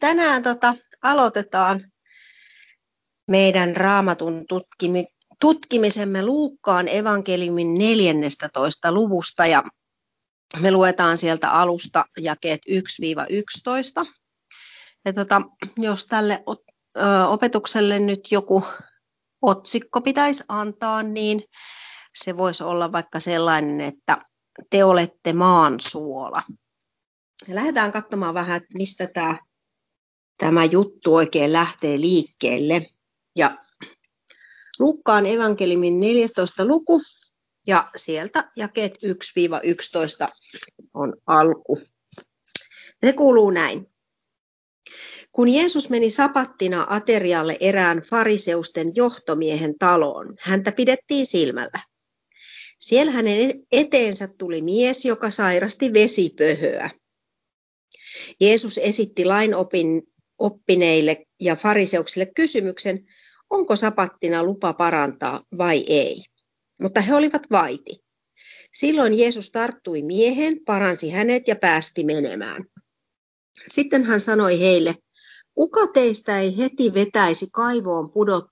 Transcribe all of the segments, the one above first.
tänään tota, aloitetaan meidän raamatun tutkimi, tutkimisemme Luukkaan evankeliumin 14. luvusta ja me luetaan sieltä alusta jakeet 1-11. Ja tota, jos tälle opetukselle nyt joku otsikko pitäisi antaa, niin se voisi olla vaikka sellainen, että te olette maan suola. Ja lähdetään katsomaan vähän, että mistä tämä, tämä juttu oikein lähtee liikkeelle. Ja Lukkaan evankeliumin 14. luku ja sieltä jakeet 1-11 on alku. Se kuuluu näin. Kun Jeesus meni sapattina aterialle erään fariseusten johtomiehen taloon, häntä pidettiin silmällä. Siellä hänen eteensä tuli mies, joka sairasti vesipöhöä. Jeesus esitti lain opin, oppineille ja fariseuksille kysymyksen, onko sapattina lupa parantaa vai ei. Mutta he olivat vaiti. Silloin Jeesus tarttui miehen, paransi hänet ja päästi menemään. Sitten hän sanoi heille, kuka teistä ei heti vetäisi kaivoon pudot,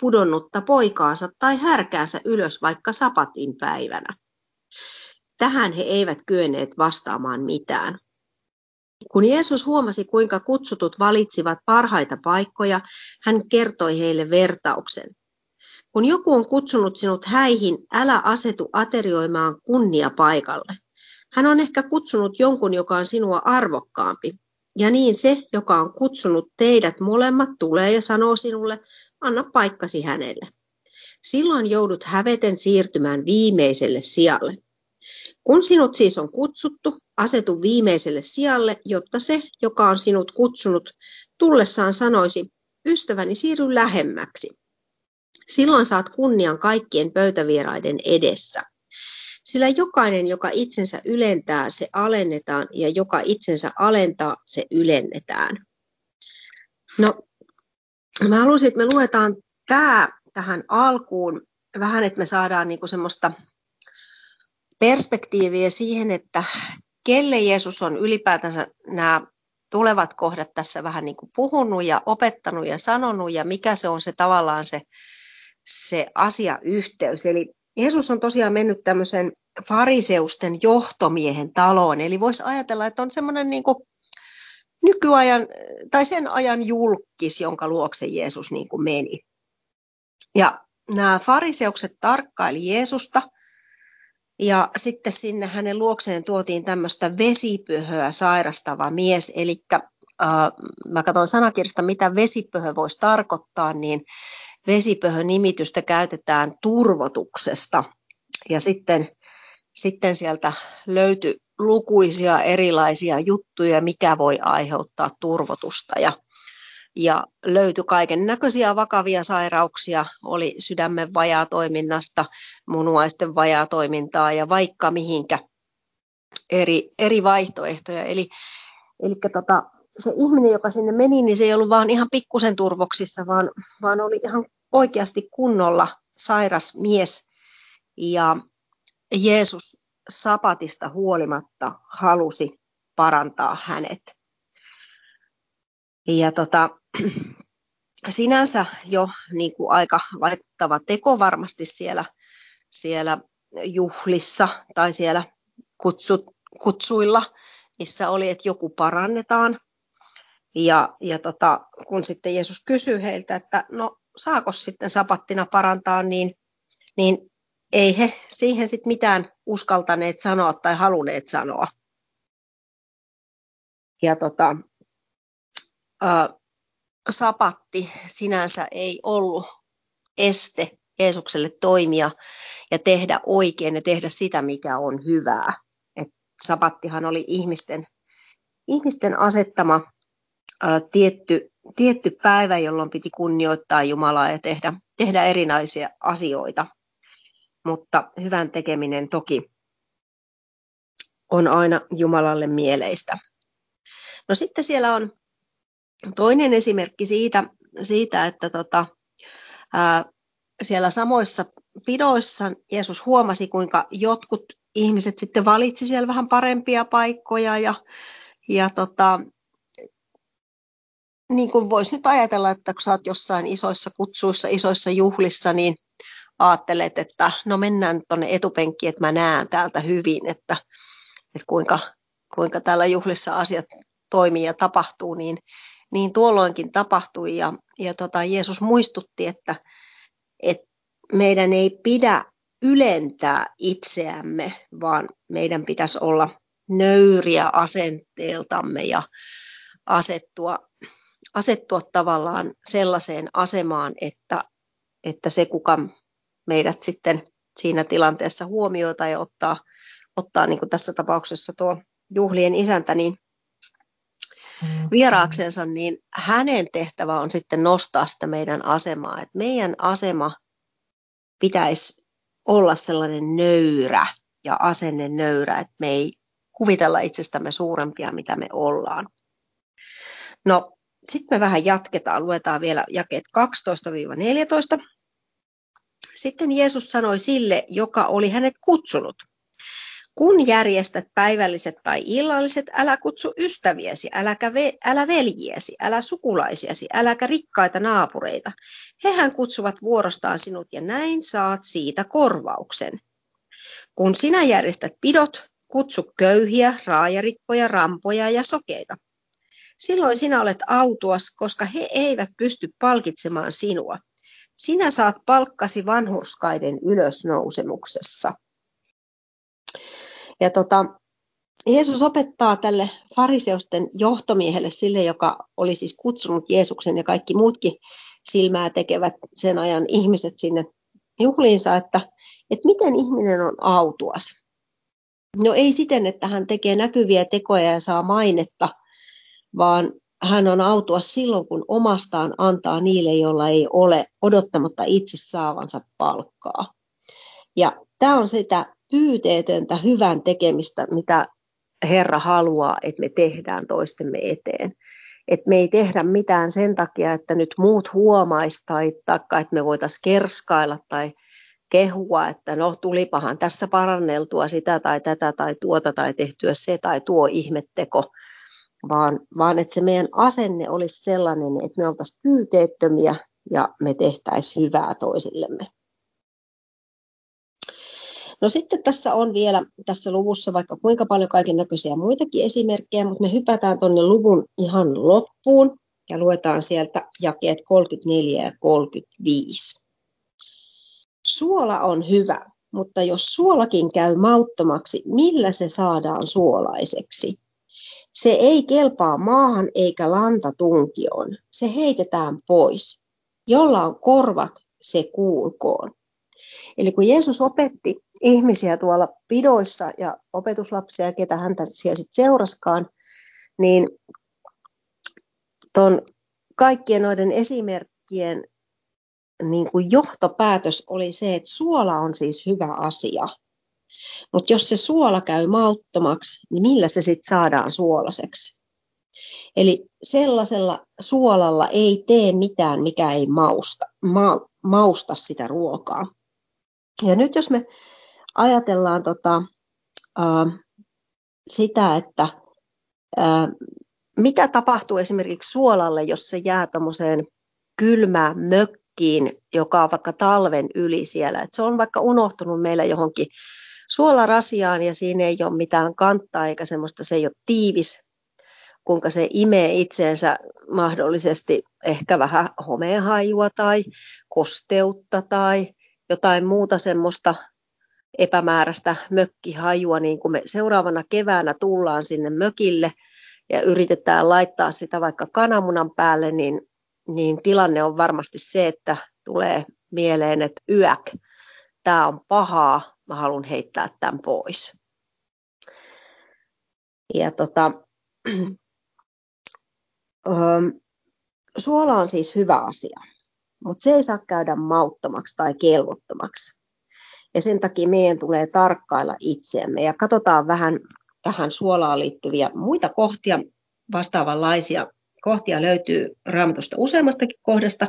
pudonnutta poikaansa tai härkäänsä ylös vaikka sapatin päivänä? Tähän he eivät kyenneet vastaamaan mitään. Kun Jeesus huomasi, kuinka kutsutut valitsivat parhaita paikkoja, hän kertoi heille vertauksen. Kun joku on kutsunut sinut häihin, älä asetu aterioimaan kunnia paikalle. Hän on ehkä kutsunut jonkun, joka on sinua arvokkaampi. Ja niin se, joka on kutsunut teidät molemmat, tulee ja sanoo sinulle, anna paikkasi hänelle. Silloin joudut häveten siirtymään viimeiselle sijalle. Kun sinut siis on kutsuttu, asetu viimeiselle sijalle, jotta se, joka on sinut kutsunut, tullessaan sanoisi, ystäväni siirry lähemmäksi. Silloin saat kunnian kaikkien pöytävieraiden edessä. Sillä jokainen, joka itsensä ylentää, se alennetaan, ja joka itsensä alentaa, se ylennetään. No, mä haluaisin, että me luetaan tämä tähän alkuun vähän, että me saadaan niinku semmoista perspektiiviä siihen, että kelle Jeesus on ylipäätänsä nämä tulevat kohdat tässä vähän niin kuin puhunut ja opettanut ja sanonut ja mikä se on se tavallaan se, se asiayhteys. Eli Jeesus on tosiaan mennyt tämmöisen fariseusten johtomiehen taloon, eli voisi ajatella, että on semmoinen niin kuin nykyajan tai sen ajan julkis, jonka luokse Jeesus niin kuin meni. Ja nämä fariseukset tarkkaili Jeesusta – ja sitten sinne hänen luokseen tuotiin tämmöistä vesipöhöä sairastava mies, eli äh, mä katson sanakirjasta, mitä vesipöhö voisi tarkoittaa, niin vesipöhö-nimitystä käytetään turvotuksesta. Ja sitten, sitten sieltä löytyi lukuisia erilaisia juttuja, mikä voi aiheuttaa turvotusta. Ja ja löytyi kaiken näköisiä vakavia sairauksia, oli sydämen vajaa toiminnasta, munuaisten vajaa toimintaa ja vaikka mihinkä eri, eri vaihtoehtoja. Eli, eli tota, se ihminen, joka sinne meni, niin se ei ollut vaan ihan pikkusen turvoksissa, vaan, vaan oli ihan oikeasti kunnolla sairas mies. Ja Jeesus sapatista huolimatta halusi parantaa hänet. Ja tota, sinänsä jo niin kuin aika laittava teko varmasti siellä, siellä juhlissa tai siellä kutsut, kutsuilla, missä oli, että joku parannetaan. Ja, ja tota, kun sitten Jeesus kysyi heiltä, että no saako sitten sapattina parantaa, niin, niin ei he siihen sitten mitään uskaltaneet sanoa tai halunneet sanoa. Ja tota, sapatti sinänsä ei ollut este Jeesukselle toimia ja tehdä oikein ja tehdä sitä, mikä on hyvää. Et sapattihan oli ihmisten, ihmisten asettama ää, tietty, tietty päivä, jolloin piti kunnioittaa Jumalaa ja tehdä, tehdä erinäisiä asioita. Mutta hyvän tekeminen toki on aina Jumalalle mieleistä. No sitten siellä on Toinen esimerkki siitä, siitä että tota, ää, siellä samoissa pidoissa Jeesus huomasi, kuinka jotkut ihmiset sitten valitsi siellä vähän parempia paikkoja ja, ja tota, niin kuin voisi nyt ajatella, että kun sä oot jossain isoissa kutsuissa, isoissa juhlissa, niin ajattelet, että no mennään tuonne etupenkkiin, että mä näen täältä hyvin, että, että kuinka, kuinka täällä juhlissa asiat toimii ja tapahtuu, niin, niin tuolloinkin tapahtui. Ja, ja tota, Jeesus muistutti, että, että meidän ei pidä ylentää itseämme, vaan meidän pitäisi olla nöyriä asenteeltamme ja asettua, asettua tavallaan sellaiseen asemaan, että, että se, kuka meidät sitten siinä tilanteessa huomioi tai ottaa, ottaa niin kuin tässä tapauksessa tuo juhlien isäntä, niin. Vieraaksensa, niin hänen tehtävä on sitten nostaa sitä meidän asemaa. että meidän asema pitäisi olla sellainen nöyrä ja asenne nöyrä, että me ei kuvitella itsestämme suurempia, mitä me ollaan. No, sitten me vähän jatketaan, luetaan vielä jakeet 12-14. Sitten Jeesus sanoi sille, joka oli hänet kutsunut. Kun järjestät päivälliset tai illalliset, älä kutsu ystäviesi, äläkä ve, älä veljiesi, älä sukulaisiasi, äläkä rikkaita naapureita. Hehän kutsuvat vuorostaan sinut ja näin saat siitä korvauksen. Kun sinä järjestät pidot, kutsu köyhiä, raajarikkoja, rampoja ja sokeita. Silloin sinä olet autuas, koska he eivät pysty palkitsemaan sinua. Sinä saat palkkasi vanhurskaiden ylösnousemuksessa. Ja tota, Jeesus opettaa tälle fariseusten johtomiehelle, sille joka oli siis kutsunut Jeesuksen ja kaikki muutkin silmää tekevät sen ajan ihmiset sinne juhliinsa, että, että miten ihminen on autuas. No ei siten, että hän tekee näkyviä tekoja ja saa mainetta, vaan hän on autuas silloin, kun omastaan antaa niille, joilla ei ole odottamatta itse saavansa palkkaa. Ja tämä on sitä pyyteetöntä hyvän tekemistä, mitä Herra haluaa, että me tehdään toistemme eteen. Että me ei tehdä mitään sen takia, että nyt muut huomaisi tai että me voitaisiin kerskailla tai kehua, että no tulipahan tässä paranneltua sitä tai tätä tai tuota tai tehtyä se tai tuo ihmetteko, vaan, vaan että se meidän asenne olisi sellainen, että me oltaisiin pyyteettömiä ja me tehtäisiin hyvää toisillemme. No sitten tässä on vielä tässä luvussa vaikka kuinka paljon kaiken näköisiä muitakin esimerkkejä, mutta me hypätään tuonne luvun ihan loppuun ja luetaan sieltä jakeet 34 ja 35. Suola on hyvä, mutta jos suolakin käy mauttomaksi, millä se saadaan suolaiseksi? Se ei kelpaa maahan eikä lanta tunkioon. Se heitetään pois. Jolla on korvat, se kuulkoon. Eli kun Jeesus opetti ihmisiä tuolla pidoissa ja opetuslapsia, ketä häntä siellä sitten seuraskaan, niin tuon kaikkien noiden esimerkkien niin kuin johtopäätös oli se, että suola on siis hyvä asia. Mutta jos se suola käy mauttomaksi, niin millä se sitten saadaan suolaseksi? Eli sellaisella suolalla ei tee mitään, mikä ei mausta, ma, mausta sitä ruokaa. Ja nyt jos me ajatellaan tota, äh, sitä, että äh, mitä tapahtuu esimerkiksi suolalle, jos se jää tuommoiseen kylmään mökkiin, joka on vaikka talven yli siellä. Et se on vaikka unohtunut meillä johonkin suolarasiaan ja siinä ei ole mitään kantaa eikä semmoista, se ei ole tiivis, kuinka se imee itseensä mahdollisesti ehkä vähän homehajua tai kosteutta tai jotain muuta semmoista epämääräistä mökkihajua, niin kun me seuraavana keväänä tullaan sinne mökille ja yritetään laittaa sitä vaikka kananmunan päälle, niin, niin tilanne on varmasti se, että tulee mieleen, että yäk, tämä on pahaa, mä haluan heittää tämän pois. Ja tota, suola on siis hyvä asia, mutta se ei saa käydä mauttomaksi tai kelvottomaksi. Ja sen takia meidän tulee tarkkailla itseämme ja katsotaan vähän tähän suolaan liittyviä muita kohtia, vastaavanlaisia kohtia löytyy raamatusta useammastakin kohdasta.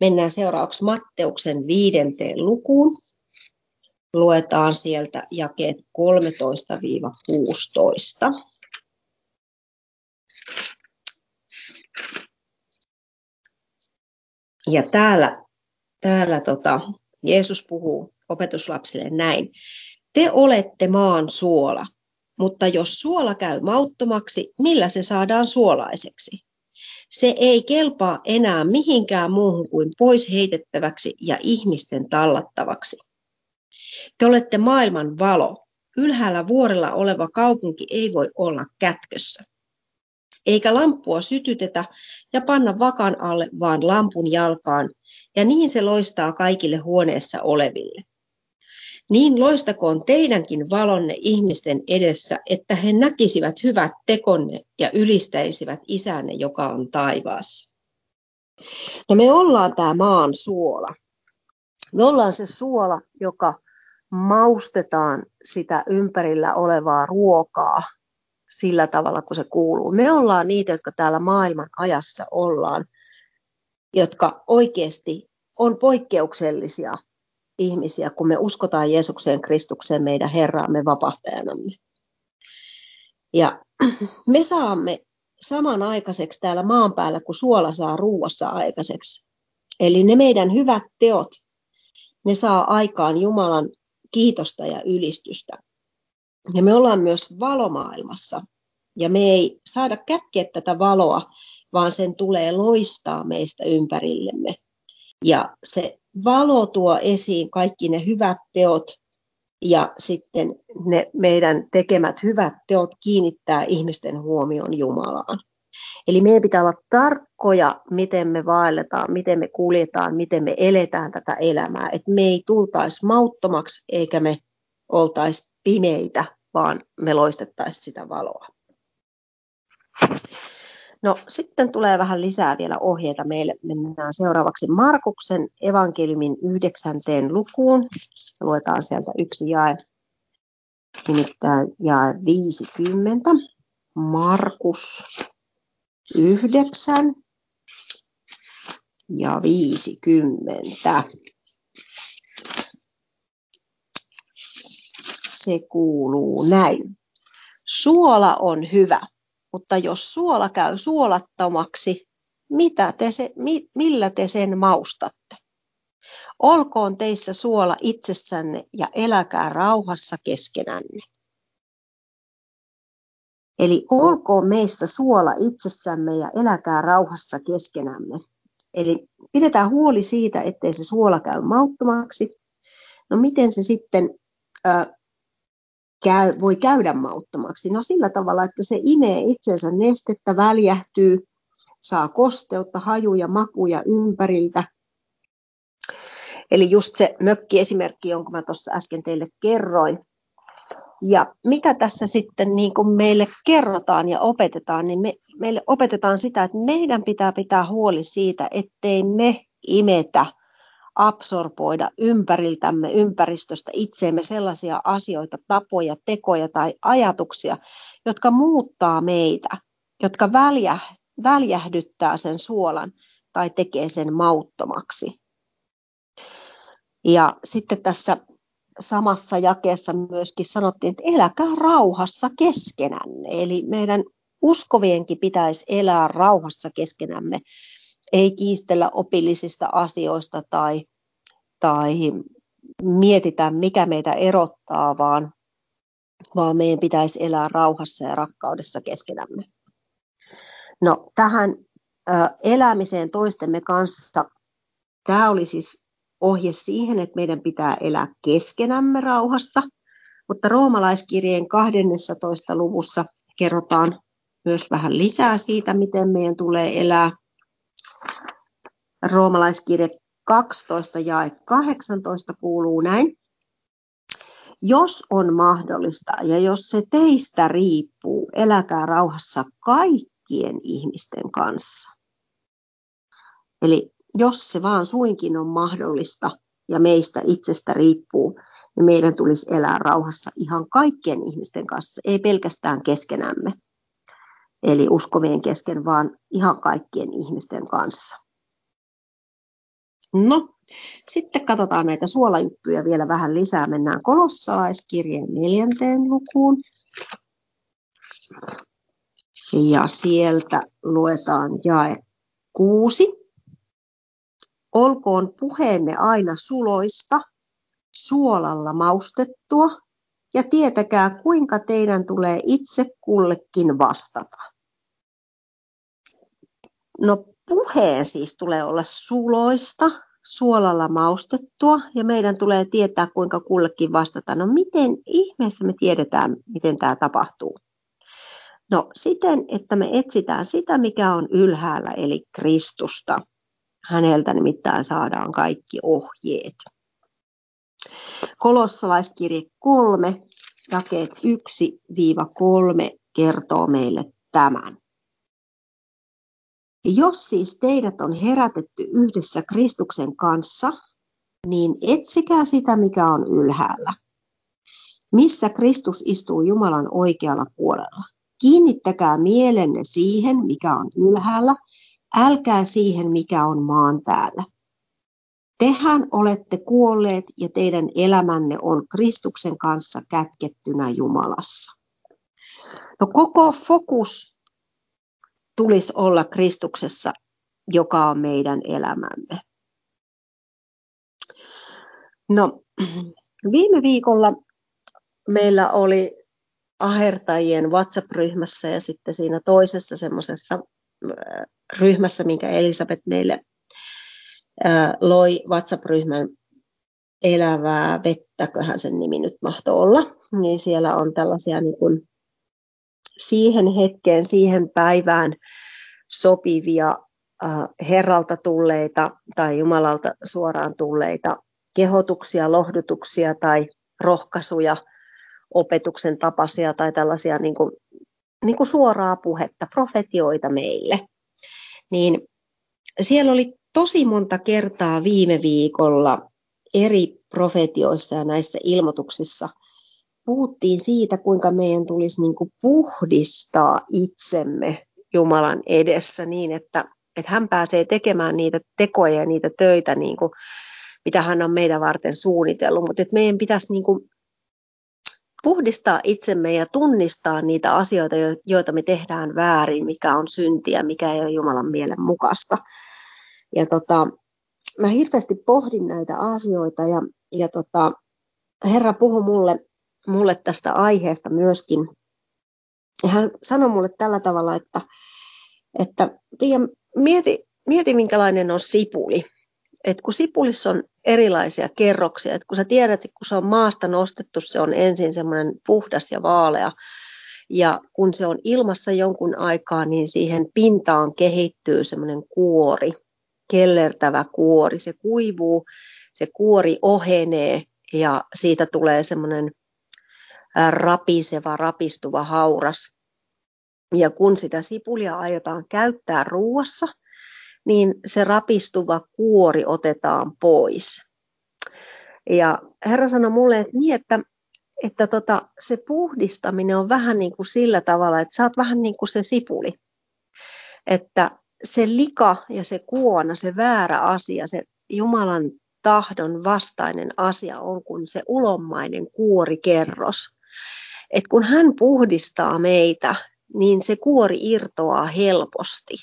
Mennään seuraavaksi Matteuksen viidenteen lukuun. Luetaan sieltä jakeet 13-16. Ja täällä, täällä tota, Jeesus puhuu opetuslapsille näin. Te olette maan suola, mutta jos suola käy mauttomaksi, millä se saadaan suolaiseksi? Se ei kelpaa enää mihinkään muuhun kuin pois heitettäväksi ja ihmisten tallattavaksi. Te olette maailman valo. Ylhäällä vuorella oleva kaupunki ei voi olla kätkössä. Eikä lamppua sytytetä ja panna vakan alle, vaan lampun jalkaan, ja niin se loistaa kaikille huoneessa oleville. Niin loistakoon teidänkin valonne ihmisten edessä, että he näkisivät hyvät tekonne ja ylistäisivät isänne, joka on taivaassa. No me ollaan tämä maan suola. Me ollaan se suola, joka maustetaan sitä ympärillä olevaa ruokaa sillä tavalla, kun se kuuluu. Me ollaan niitä, jotka täällä maailman ajassa ollaan, jotka oikeasti on poikkeuksellisia ihmisiä, kun me uskotaan Jeesukseen Kristukseen meidän Herraamme vapahtajanamme. Ja me saamme samanaikaiseksi täällä maan päällä, kun suola saa ruuassa aikaiseksi. Eli ne meidän hyvät teot, ne saa aikaan Jumalan kiitosta ja ylistystä. Ja me ollaan myös valomaailmassa. Ja me ei saada kätkeä tätä valoa, vaan sen tulee loistaa meistä ympärillemme. Ja se valo tuo esiin kaikki ne hyvät teot ja sitten ne meidän tekemät hyvät teot kiinnittää ihmisten huomion Jumalaan. Eli meidän pitää olla tarkkoja, miten me vaelletaan, miten me kuljetaan, miten me eletään tätä elämää. Että me ei tultaisi mauttomaksi eikä me oltaisi pimeitä, vaan me loistettaisiin sitä valoa. No sitten tulee vähän lisää vielä ohjeita meille. Mennään seuraavaksi Markuksen evankeliumin yhdeksänteen lukuun. Luetaan sieltä yksi jae, nimittäin jae 50. Markus 9 ja 50. Se kuuluu näin. Suola on hyvä mutta jos suola käy suolattomaksi, mitä te se, mi, millä te sen maustatte? Olkoon teissä suola itsessänne ja eläkää rauhassa keskenänne. Eli olkoon meissä suola itsessämme ja eläkää rauhassa keskenämme. Eli pidetään huoli siitä, ettei se suola käy mauttomaksi. No miten se sitten käy, voi käydä mauttomaksi? No sillä tavalla, että se imee itsensä nestettä, väljähtyy, saa kosteutta, hajuja, makuja ympäriltä. Eli just se mökkiesimerkki, jonka mä tuossa äsken teille kerroin. Ja mitä tässä sitten niin kuin meille kerrotaan ja opetetaan, niin me, meille opetetaan sitä, että meidän pitää pitää huoli siitä, ettei me imetä absorboida ympäriltämme, ympäristöstä itseemme sellaisia asioita, tapoja, tekoja tai ajatuksia, jotka muuttaa meitä, jotka väljä, väljähdyttää sen suolan tai tekee sen mauttomaksi. Ja sitten tässä samassa jakeessa myöskin sanottiin, että eläkää rauhassa keskenänne. Eli meidän uskovienkin pitäisi elää rauhassa keskenämme ei kiistellä opillisista asioista tai, tai mietitä, mikä meitä erottaa, vaan, vaan meidän pitäisi elää rauhassa ja rakkaudessa keskenämme. No, tähän elämiseen toistemme kanssa, tämä oli siis ohje siihen, että meidän pitää elää keskenämme rauhassa, mutta roomalaiskirjeen 12. luvussa kerrotaan myös vähän lisää siitä, miten meidän tulee elää Roomalaiskirje 12 ja 18 kuuluu näin. Jos on mahdollista ja jos se teistä riippuu, eläkää rauhassa kaikkien ihmisten kanssa. Eli jos se vaan suinkin on mahdollista ja meistä itsestä riippuu, niin meidän tulisi elää rauhassa ihan kaikkien ihmisten kanssa, ei pelkästään keskenämme. Eli uskovien kesken, vaan ihan kaikkien ihmisten kanssa. No, sitten katsotaan näitä suolajuttuja vielä vähän lisää. Mennään kolossalaiskirjeen neljänteen lukuun. Ja sieltä luetaan jae kuusi. olkoon puheenne aina suloista, suolalla maustettua, ja tietäkää, kuinka teidän tulee itse kullekin vastata. No puheen siis tulee olla suloista, suolalla maustettua ja meidän tulee tietää, kuinka kullekin vastata. No miten ihmeessä me tiedetään, miten tämä tapahtuu? No siten, että me etsitään sitä, mikä on ylhäällä, eli Kristusta. Häneltä nimittäin saadaan kaikki ohjeet. Kolossalaiskirje 3, jakeet 1-3 kertoo meille tämän. Jos siis teidät on herätetty yhdessä Kristuksen kanssa, niin etsikää sitä, mikä on ylhäällä. Missä Kristus istuu Jumalan oikealla puolella. Kiinnittäkää mielenne siihen, mikä on ylhäällä, älkää siihen, mikä on maan päällä. Tehän olette kuolleet ja teidän elämänne on Kristuksen kanssa kätkettynä Jumalassa. No koko fokus tulisi olla Kristuksessa, joka on meidän elämämme. No, viime viikolla meillä oli ahertajien WhatsApp-ryhmässä ja sitten siinä toisessa semmoisessa äh, ryhmässä, minkä Elisabeth meille äh, loi WhatsApp-ryhmän elävää vettäköhän sen nimi nyt mahtoi olla, niin siellä on tällaisia niin kuin siihen hetkeen, siihen päivään sopivia äh, Herralta tulleita tai Jumalalta suoraan tulleita kehotuksia, lohdutuksia tai rohkaisuja, opetuksen tapaisia tai tällaisia niin kuin, niin kuin suoraa puhetta, profetioita meille. Niin siellä oli tosi monta kertaa viime viikolla eri profetioissa ja näissä ilmoituksissa – puhuttiin siitä, kuinka meidän tulisi niin kuin puhdistaa itsemme Jumalan edessä niin, että, että hän pääsee tekemään niitä tekoja ja niitä töitä, niin kuin, mitä hän on meitä varten suunnitellut. Mutta että meidän pitäisi niin kuin puhdistaa itsemme ja tunnistaa niitä asioita, joita me tehdään väärin, mikä on syntiä, mikä ei ole Jumalan mielen mukaista. Ja tota, mä hirveästi pohdin näitä asioita ja, ja tota, Herra puhui mulle mulle tästä aiheesta myöskin. Ja hän sanoi mulle tällä tavalla, että, että Pia, mieti, mieti minkälainen on sipuli. Et kun sipulissa on erilaisia kerroksia, että kun sä tiedät, että kun se on maasta nostettu, se on ensin semmoinen puhdas ja vaalea, ja kun se on ilmassa jonkun aikaa, niin siihen pintaan kehittyy semmoinen kuori, kellertävä kuori. Se kuivuu, se kuori ohenee ja siitä tulee semmoinen rapiseva, rapistuva hauras. Ja kun sitä sipulia aiotaan käyttää ruuassa, niin se rapistuva kuori otetaan pois. Ja Herra sanoi mulle, että niin, että, että tota, se puhdistaminen on vähän niin kuin sillä tavalla, että sä oot vähän niin kuin se sipuli. Että se lika ja se kuona, se väärä asia, se Jumalan tahdon vastainen asia on kuin se ulommainen kuorikerros että kun hän puhdistaa meitä, niin se kuori irtoaa helposti.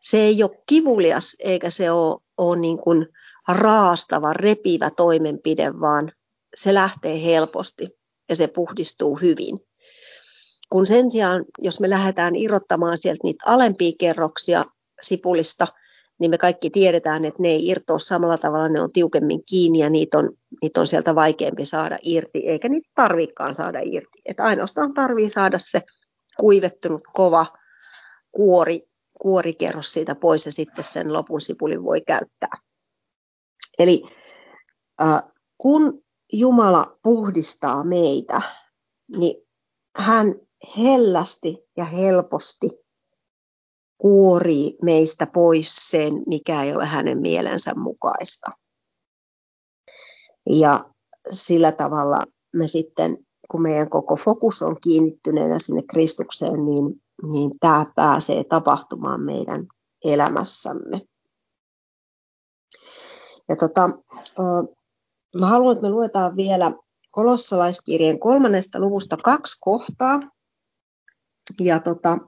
Se ei ole kivulias eikä se ole, ole niin kuin raastava, repivä toimenpide, vaan se lähtee helposti ja se puhdistuu hyvin. Kun sen sijaan, jos me lähdetään irrottamaan sieltä niitä alempia kerroksia sipulista, niin me kaikki tiedetään, että ne ei irtoa samalla tavalla, ne on tiukemmin kiinni ja niitä on, niitä on sieltä vaikeampi saada irti, eikä niitä tarvikaan saada irti. Et ainoastaan tarvii saada se kuivettunut kova kuori, kuorikerros siitä pois ja sitten sen lopun sipulin voi käyttää. Eli äh, kun Jumala puhdistaa meitä, niin hän hellästi ja helposti kuorii meistä pois sen, mikä ei ole hänen mielensä mukaista. Ja sillä tavalla me sitten, kun meidän koko fokus on kiinnittyneenä sinne Kristukseen, niin, niin tämä pääsee tapahtumaan meidän elämässämme. Ja tota, mä haluan, että me luetaan vielä kolossalaiskirjeen kolmannesta luvusta kaksi kohtaa. Ja tota,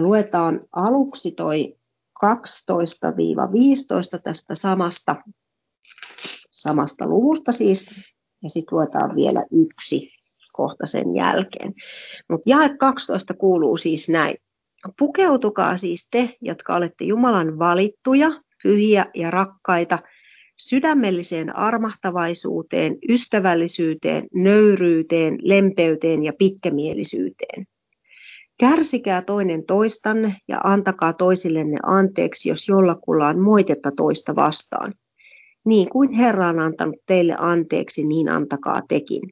luetaan aluksi toi 12-15 tästä samasta, samasta luvusta siis, ja sitten luetaan vielä yksi kohta sen jälkeen. Mutta jae 12 kuuluu siis näin. Pukeutukaa siis te, jotka olette Jumalan valittuja, pyhiä ja rakkaita, sydämelliseen armahtavaisuuteen, ystävällisyyteen, nöyryyteen, lempeyteen ja pitkämielisyyteen. Kärsikää toinen toistanne ja antakaa toisillenne anteeksi, jos jollakulla on moitetta toista vastaan. Niin kuin Herra on antanut teille anteeksi, niin antakaa tekin.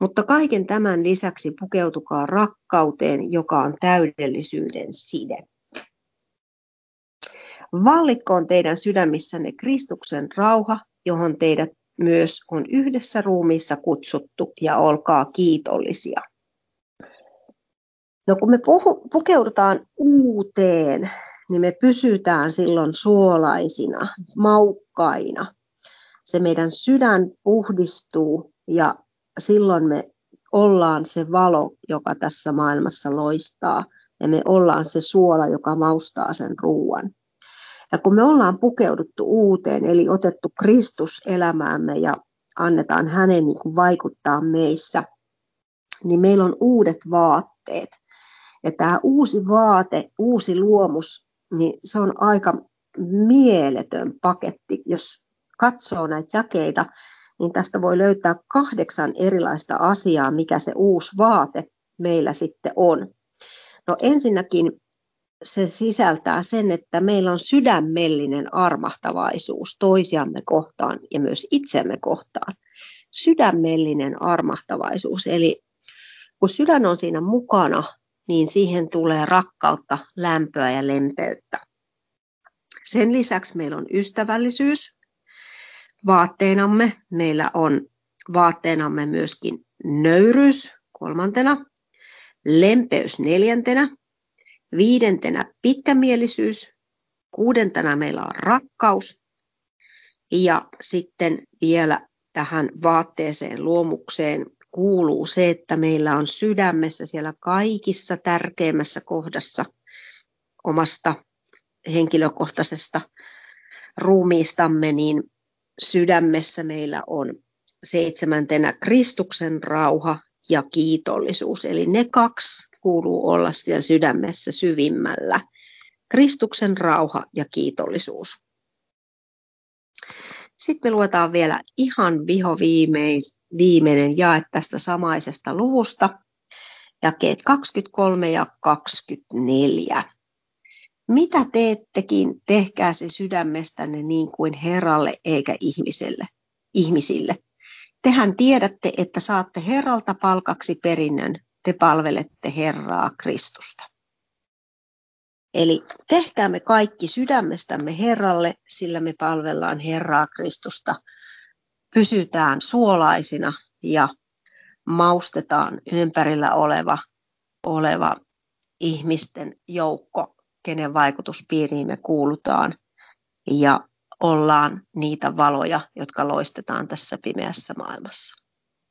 Mutta kaiken tämän lisäksi pukeutukaa rakkauteen, joka on täydellisyyden side. Vallitkoon teidän sydämissänne Kristuksen rauha, johon teidät myös on yhdessä ruumiissa kutsuttu, ja olkaa kiitollisia. No kun me puhu, pukeudutaan uuteen, niin me pysytään silloin suolaisina, maukkaina. Se meidän sydän puhdistuu ja silloin me ollaan se valo, joka tässä maailmassa loistaa. Ja me ollaan se suola, joka maustaa sen ruoan. Ja kun me ollaan pukeuduttu uuteen, eli otettu Kristus elämäämme ja annetaan hänen niin kuin vaikuttaa meissä, niin meillä on uudet vaatteet. Ja tämä uusi vaate, uusi luomus, niin se on aika mieletön paketti. Jos katsoo näitä jakeita, niin tästä voi löytää kahdeksan erilaista asiaa, mikä se uusi vaate meillä sitten on. No ensinnäkin se sisältää sen, että meillä on sydämellinen armahtavaisuus toisiamme kohtaan ja myös itsemme kohtaan. Sydämellinen armahtavaisuus, eli kun sydän on siinä mukana, niin siihen tulee rakkautta, lämpöä ja lempeyttä. Sen lisäksi meillä on ystävällisyys vaatteenamme. Meillä on vaatteenamme myöskin nöyryys kolmantena, lempeys neljäntenä, viidentenä pitkämielisyys, kuudentena meillä on rakkaus ja sitten vielä tähän vaatteeseen luomukseen kuuluu se, että meillä on sydämessä siellä kaikissa tärkeimmässä kohdassa omasta henkilökohtaisesta ruumiistamme, niin sydämessä meillä on seitsemäntenä Kristuksen rauha ja kiitollisuus. Eli ne kaksi kuuluu olla siellä sydämessä syvimmällä. Kristuksen rauha ja kiitollisuus. Sitten me luetaan vielä ihan viho viimeinen jae tästä samaisesta luvusta, jakeet 23 ja 24. Mitä teettekin, tehkää se sydämestänne niin kuin Herralle eikä ihmiselle, ihmisille. Tehän tiedätte, että saatte Herralta palkaksi perinnön, te palvelette Herraa Kristusta. Eli tehkäämme kaikki sydämestämme Herralle, sillä me palvellaan Herraa Kristusta. Pysytään suolaisina ja maustetaan ympärillä oleva, oleva ihmisten joukko, kenen vaikutuspiiriin me kuulutaan. Ja ollaan niitä valoja, jotka loistetaan tässä pimeässä maailmassa.